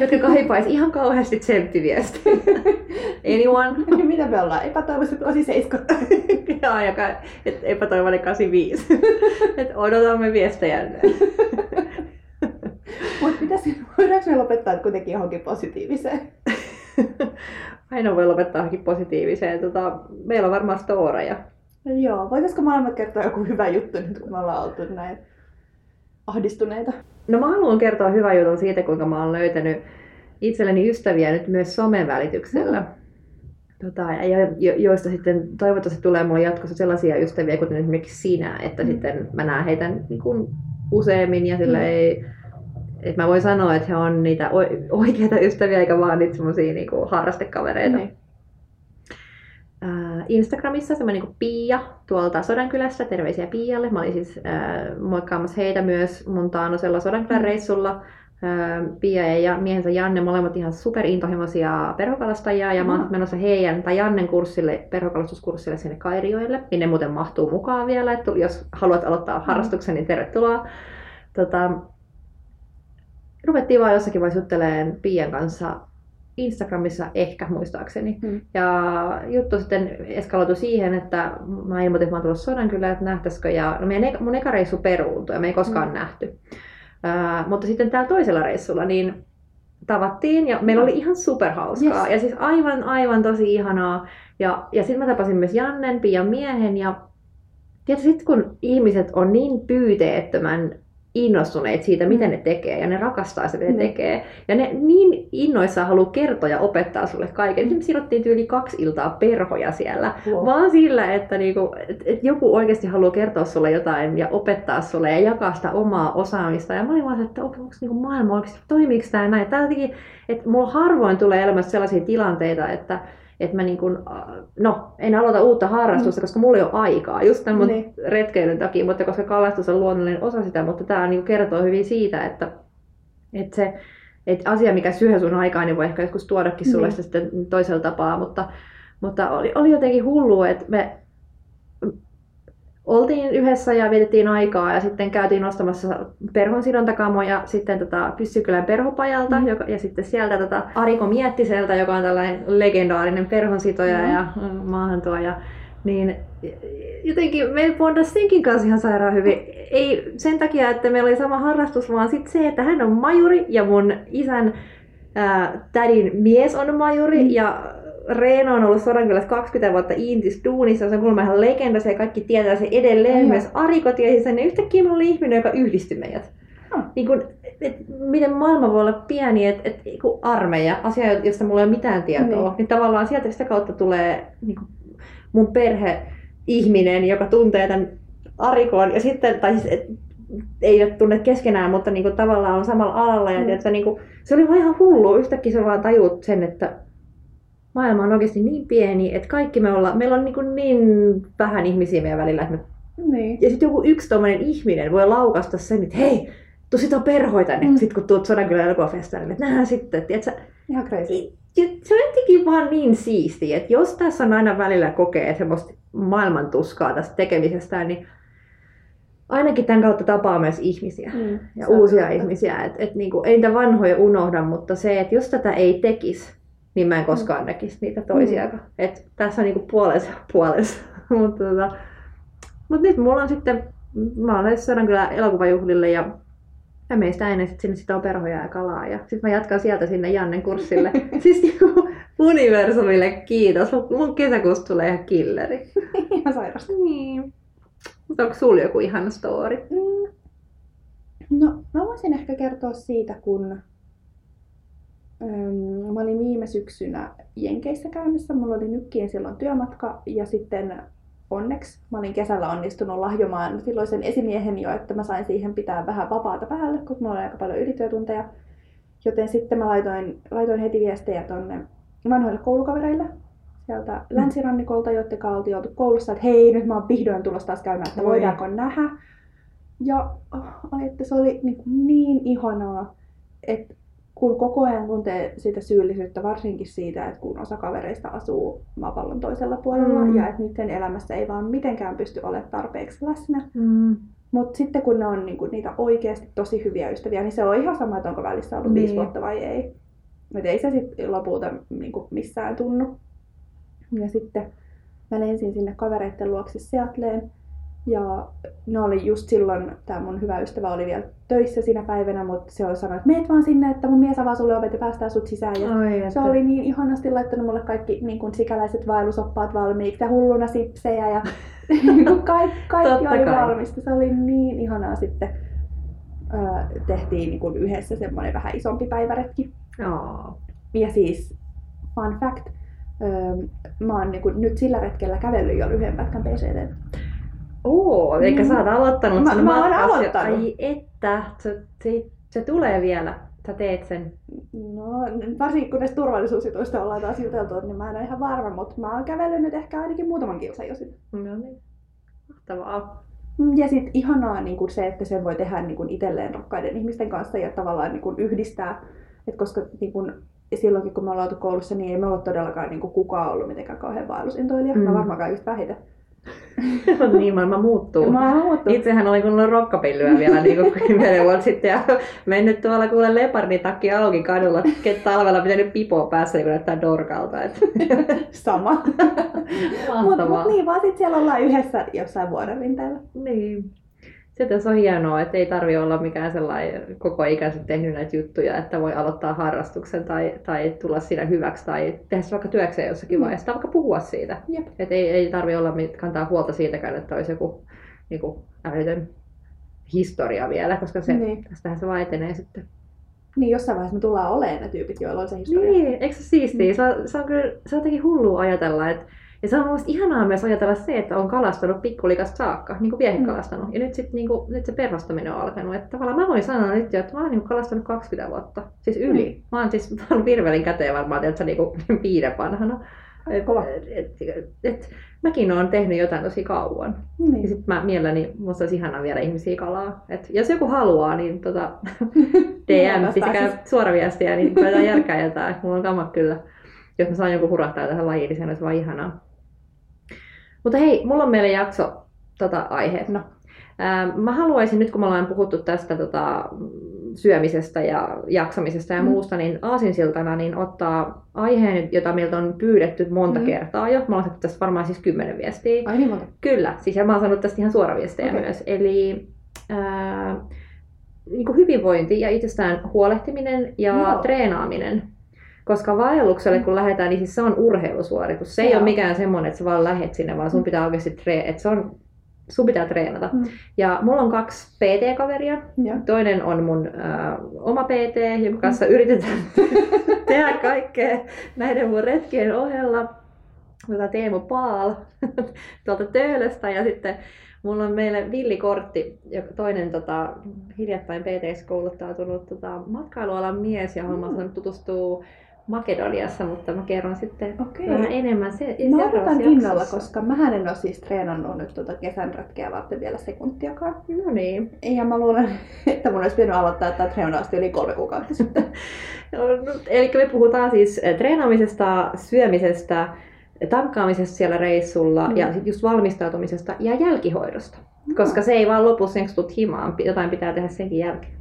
Jotka kaipaisi ihan kauheasti tsemppiviestiä. Anyone? Mitä me ollaan? Epätoivoiset 87. Joo, joka, et epätoivoinen 85. et odotamme viestejänne. Mutta pitäis, voidaanko me lopettaa kuitenkin johonkin positiiviseen? Aina voi lopettaa johonkin positiiviseen. Tota, meillä on varmaan storeja. Joo, voitaisiko molemmat kertoa joku hyvä juttu nyt, kun me ollaan oltu näin ahdistuneita? No mä haluan kertoa hyvän jutun siitä, kuinka mä oon löytänyt itselleni ystäviä nyt myös somen välityksellä. Mm. Tota, ja jo, joista sitten toivottavasti tulee mulle jatkossa sellaisia ystäviä, kuten esimerkiksi sinä, että mm. sitten mä näen heitä niin kuin useammin ja sillä mm. ei, että mä voin sanoa, että he on niitä oikeita ystäviä eikä vaan niitä semmoisia niin harrastekavereita. Mm. Instagramissa semmoinen niin Pia tuolta Sodankylässä, terveisiä Pialle. Mä olin siis äh, moikkaamassa heitä myös mun taannosella Sodankylän mm. reissulla. Äh, Pia ja miehensä Janne, molemmat ihan superintohimoisia perhokalastajia ja mä oon menossa heidän tai Jannen kurssille, perhokalastuskurssille sinne Kairioille, minne muuten mahtuu mukaan vielä, että jos haluat aloittaa mm. harrastuksen, niin tervetuloa. Tota, ruvettiin vaan jossakin vaiheessa juttelemaan Pian kanssa Instagramissa ehkä muistaakseni. Hmm. Ja juttu sitten eskaloitui siihen, että mä ilmoitin, että mä oon tullut sodan kyllä, että nähtäisikö. Ja no meidän, mun eka reissu peruuntui ja me ei koskaan hmm. nähty. Uh, mutta sitten täällä toisella reissulla niin tavattiin ja meillä oli ihan superhauskaa. Yes. Ja siis aivan, aivan tosi ihanaa. Ja, ja sitten mä tapasin myös Jannen, Pian miehen ja sitten kun ihmiset on niin pyyteettömän innostuneet siitä, mitä ne tekee, ja ne rakastaa sitä, mitä ne mm. tekee. Ja ne niin innoissaan haluaa kertoa ja opettaa sulle kaiken. Esimerkiksi sidottiin tyyli kaksi iltaa perhoja siellä, wow. vaan sillä, että niinku, et, et joku oikeasti haluaa kertoa sulle jotain ja opettaa sulle ja jakaa sitä omaa osaamista. Ja mä olin vaan, että onko niinku maailma oikeasti, toimiiko tämä näin. Tää jotenkin, että mulla harvoin tulee elämässä sellaisia tilanteita, että että mä niin kun, no, en aloita uutta harrastusta, mm. koska mulla ei ole aikaa, just tämän niin. retkeilyn takia, mutta koska kalastus on luonnollinen osa sitä, mutta tämä niin kertoo hyvin siitä, että, että se että asia, mikä syö sun aikaa, niin voi ehkä joskus tuodakin sulle niin. sitten toisella tapaa, mutta, mutta oli, oli jotenkin hullu, että me oltiin yhdessä ja vietettiin aikaa ja sitten käytiin ostamassa perhon sidontakaamoja sitten tota Pyssykylän perhopajalta mm. joka, ja sitten sieltä tota Ariko Miettiseltä, joka on tällainen legendaarinen perhonsitoja mm. ja maahantuoja. Niin jotenkin me bondasi senkin kanssa ihan sairaan hyvin. Ei sen takia, että meillä oli sama harrastus, vaan sitten se, että hän on majuri ja mun isän ää, tädin mies on majuri mm. ja Reeno on ollut Sodankylässä 20 vuotta Intis duunissa, se on kuulemma ihan legenda, se kaikki tietää se edelleen. Mm. Myös Ariko tiesi sen, niin yhtäkkiä me oli ihminen, joka yhdisti meidät. Mm. Niin kun, et, miten maailma voi olla pieni, että et, niin armeija, asia, josta mulla ei ole mitään tietoa, mm. niin tavallaan sieltä sitä kautta tulee niin kuin mun perhe ihminen, joka tuntee tämän Arikon, ja sitten, tai siis, et, ei ole tunne keskenään, mutta niin kuin, tavallaan on samalla alalla. Ja, mm. tiedätkö, niin kuin, se oli vaan ihan hullu. Yhtäkkiä se vaan tajuut sen, että maailma on oikeasti niin pieni, että kaikki me ollaan, meillä on niin, niin vähän ihmisiä meidän välillä. Että me... niin. Ja sitten joku yksi tommonen ihminen voi laukasta sen, että hei, tuu sitä perhoita tänne, mm. sit kun tuut Sodankylän elokuvafestaarille, että nähdään sitten. Tiedätkö, Ihan crazy. Se on jotenkin vaan niin siistiä, että jos tässä on aina välillä kokee semmoista maailman tuskaa tästä tekemisestä, niin ainakin tämän kautta tapaa myös ihmisiä mm, ja uusia hyvä. ihmisiä. Et, et niinku, ei niitä vanhoja unohda, mutta se, että jos tätä ei tekisi, niin mä en koskaan mm. näkisi niitä toisia. Mm. Et tässä on niinku puolensa puolensa. mutta, tota, mut nyt mulla on sitten, mä olen kyllä elokuvajuhlille ja ja meistä ennen sit sinne sitä on perhoja ja kalaa. Ja sitten mä jatkan sieltä sinne Jannen kurssille. siis niinku universumille kiitos. Mun kesäkuussa tulee ihan killeri. ihan sairasta. Niin. Mutta onko sulla joku ihana story? Mm. No, mä voisin ehkä kertoa siitä, kun Öm, mä olin viime syksynä Jenkeissä käymässä. Mulla oli nykkien silloin työmatka ja sitten onneksi mä olin kesällä onnistunut lahjomaan silloisen esimiehen jo, että mä sain siihen pitää vähän vapaata päälle, koska mulla oli aika paljon ylityötunteja. Joten sitten mä laitoin, laitoin heti viestejä tonne vanhoille koulukavereille sieltä mm. länsirannikolta, jotka oltiin oltu koulussa, että hei, nyt mä oon vihdoin tulossa taas käymään, että voidaanko nähdä. Ja oh, että se oli niin, niin ihanaa, että kun koko ajan tuntee sitä syyllisyyttä, varsinkin siitä, että kun osa kavereista asuu maapallon toisella puolella mm. ja että niiden elämässä ei vaan mitenkään pysty olemaan tarpeeksi läsnä, mm. Mutta sitten kun ne on niinku niitä oikeasti tosi hyviä ystäviä, niin se on ihan sama, että onko välissä ollut Niin. viisi vuotta vai ei. Et ei se sitten lopulta niinku missään tunnu. Ja sitten mä lensin sinne kavereitten luokse Seattleen. Ja ne oli just silloin, tämä mun hyvä ystävä oli vielä töissä siinä päivänä, mutta se oli sanonut, että meet vaan sinne, että mun mies avaa sulle ovet ja päästää sut sisään. Ja Oi, se että- oli niin ihanasti laittanut mulle kaikki niin kuin sikäläiset vaellusoppaat valmiiksi ja hulluna sipsejä ja niin kuin kaikki, kaikki oli kai. valmista. Se oli niin ihanaa sitten. Öö, tehtiin niin kuin yhdessä semmoinen vähän isompi päiväretki. Aa. Ja siis, fun fact, öö, mä oon niin kuin nyt sillä retkellä kävellyt jo lyhyen pätkän PCT. Oo, eli Mm. sä oot aloittanut Mä- sen mä oon matkas jo- aloittanut. Ai että, se, se, se tulee vielä. Sä teet sen. No, varsinkin kun näistä turvallisuusjutuista ollaan taas juteltu, niin mä en ole ihan varma, mutta mä oon kävellyt nyt ehkä ainakin muutaman kilsan jo sitten. No niin. Mahtavaa. Ja sitten ihanaa niin kuin se, että sen voi tehdä niin kuin itselleen rakkaiden ihmisten kanssa ja tavallaan niin kuin yhdistää. Et koska niin kuin, silloinkin kun me ollaan oltu koulussa, niin ei me olla todellakaan niin kuin kukaan ollut mitenkään kauhean vaellusintoilija. Mm. Mä varmaan kaikista vähiten. niin maailma muuttuu. Oon muuttunut. Itsehän olin kuunnellut rokkapillyä vielä niin kuin kymmenen vuotta sitten ja mennyt tuolla kuule lepardin takki auki kadulla, talvella pitänyt pipoa päässä, kun näyttää dorkalta. Et. Sama. Mutta mut niin, vaan sit siellä ollaan yhdessä jossain vuoden rinteellä. Niin. Se on hienoa, että ei tarvi olla mikään sellainen koko ikänsä tehnyt näitä juttuja, että voi aloittaa harrastuksen tai, tai tulla siinä hyväksi tai tehdä se vaikka työkseen jossakin Mm. vaiheessa tai vaikka puhua siitä. Jep. Että ei, ei tarvi olla kantaa huolta siitäkään, että olisi joku niin kuin, älytön historia vielä, koska se, Niin. tästähän se vaan etenee sitten. Niin jossain vaiheessa me tullaan olemaan ne tyypit, joilla on se historia. Niin, eikö se siistiä? Se on, se on kyllä se on jotenkin hullua ajatella, että ja se on mielestäni ihanaa myös ajatella se, että on kalastanut pikkulikasta saakka, niin kuin viehe Mm. kalastanut. Ja nyt, sit, niin kuin, nyt se perhostaminen on alkanut. Että tavallaan mä voin sanoa nyt jo, että mä oon niin kalastanut 20 vuotta. Siis yli. Mm. Mä oon siis mä oon virvelin käteen varmaan, että niin kuin viiden vanhana. Et, et, et, mäkin oon tehnyt jotain tosi kauan. Ja Niin. sit mä mielelläni, musta olisi ihanaa viedä ihmisiä kalaa. Et jos joku haluaa, niin tota, DM, pääsis. suoraviestiä, niin koetaan järkää jotain. Mulla on kamat kyllä. Jos mä saan joku hurahtaa tähän lajiin, niin se olisi vaan ihanaa. Mutta hei, mulla on meille jakso tota. No. Mä haluaisin, nyt kun me ollaan puhuttu tästä tota, syömisestä ja jaksamisesta ja Mm. muusta, niin aasinsiltana niin ottaa aiheen, jota meiltä on pyydetty monta Mm. kertaa jo. Mä saanut tästä varmaan siis kymmenen viestiä. Ai niin monta. Kyllä, siis ja mä oon saanut tästä ihan suoraviestejä Okei. myös. Eli ää, niin kuin hyvinvointi ja itsestään huolehtiminen ja Joo. treenaaminen. Koska vaellukselle kun lähdetään, niin siis se on urheilusuoritus. Se ei Joo. ole mikään semmoinen, että sä vaan lähet sinne, vaan sun pitää oikeasti tre- että se on, sun pitää treenata. Mm. Ja mulla on kaksi PT-kaveria. Joo. Toinen on mun äh, oma PT, jonka kanssa yritetään tehdä kaikkea näiden mun retkien ohella. Tota Teemu Paal tuolta Töölöstä ja sitten mulla on meille villikortti, joka toinen tota, hiljattain PT-kouluttautunut tota, matkailualan mies ja oon saanut tutustua Makedoniassa, mutta mä kerron sitten Okei. vähän enemmän se, Mä odotan innolla, koska mä en ole siis treenannut nyt tuota kesän retkeä varten vielä sekuntiakaan. No niin. Ja mä luulen, että mun olisi pitänyt aloittaa tämä treenaus yli kolme kuukautta sitten. No, Eli me puhutaan siis eh, treenaamisesta, syömisestä, tankkaamisesta siellä reissulla Mm. ja sit just valmistautumisesta ja jälkihoidosta. Koska se ei vaan lopu sen, kun himaan, jotain pitää tehdä senkin jälkeen.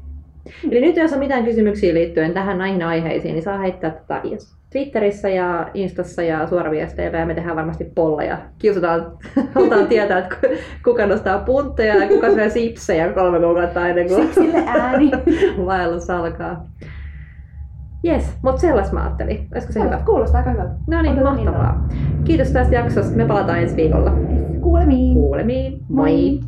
Eli nyt jos on mitään kysymyksiä liittyen tähän näihin aiheisiin, niin saa heittää tätä Twitterissä ja Instassa ja suoraviesteillä ja me tehdään varmasti polleja. Kiusataan, halutaan tietää, että ku- kuka nostaa puntteja ja kuka syö sipsejä kolme kuukautta ennen kuin ääni. vaellus alkaa. Jes, mutta sellaista mä ajattelin. Olisiko se hyvä? Kuulostaa aika hyvältä. No niin, Odotan mahtavaa. Kiitos tästä jaksosta. Me palataan ensi viikolla. Kuulemiin. Kuulemiin. Moi! Moi.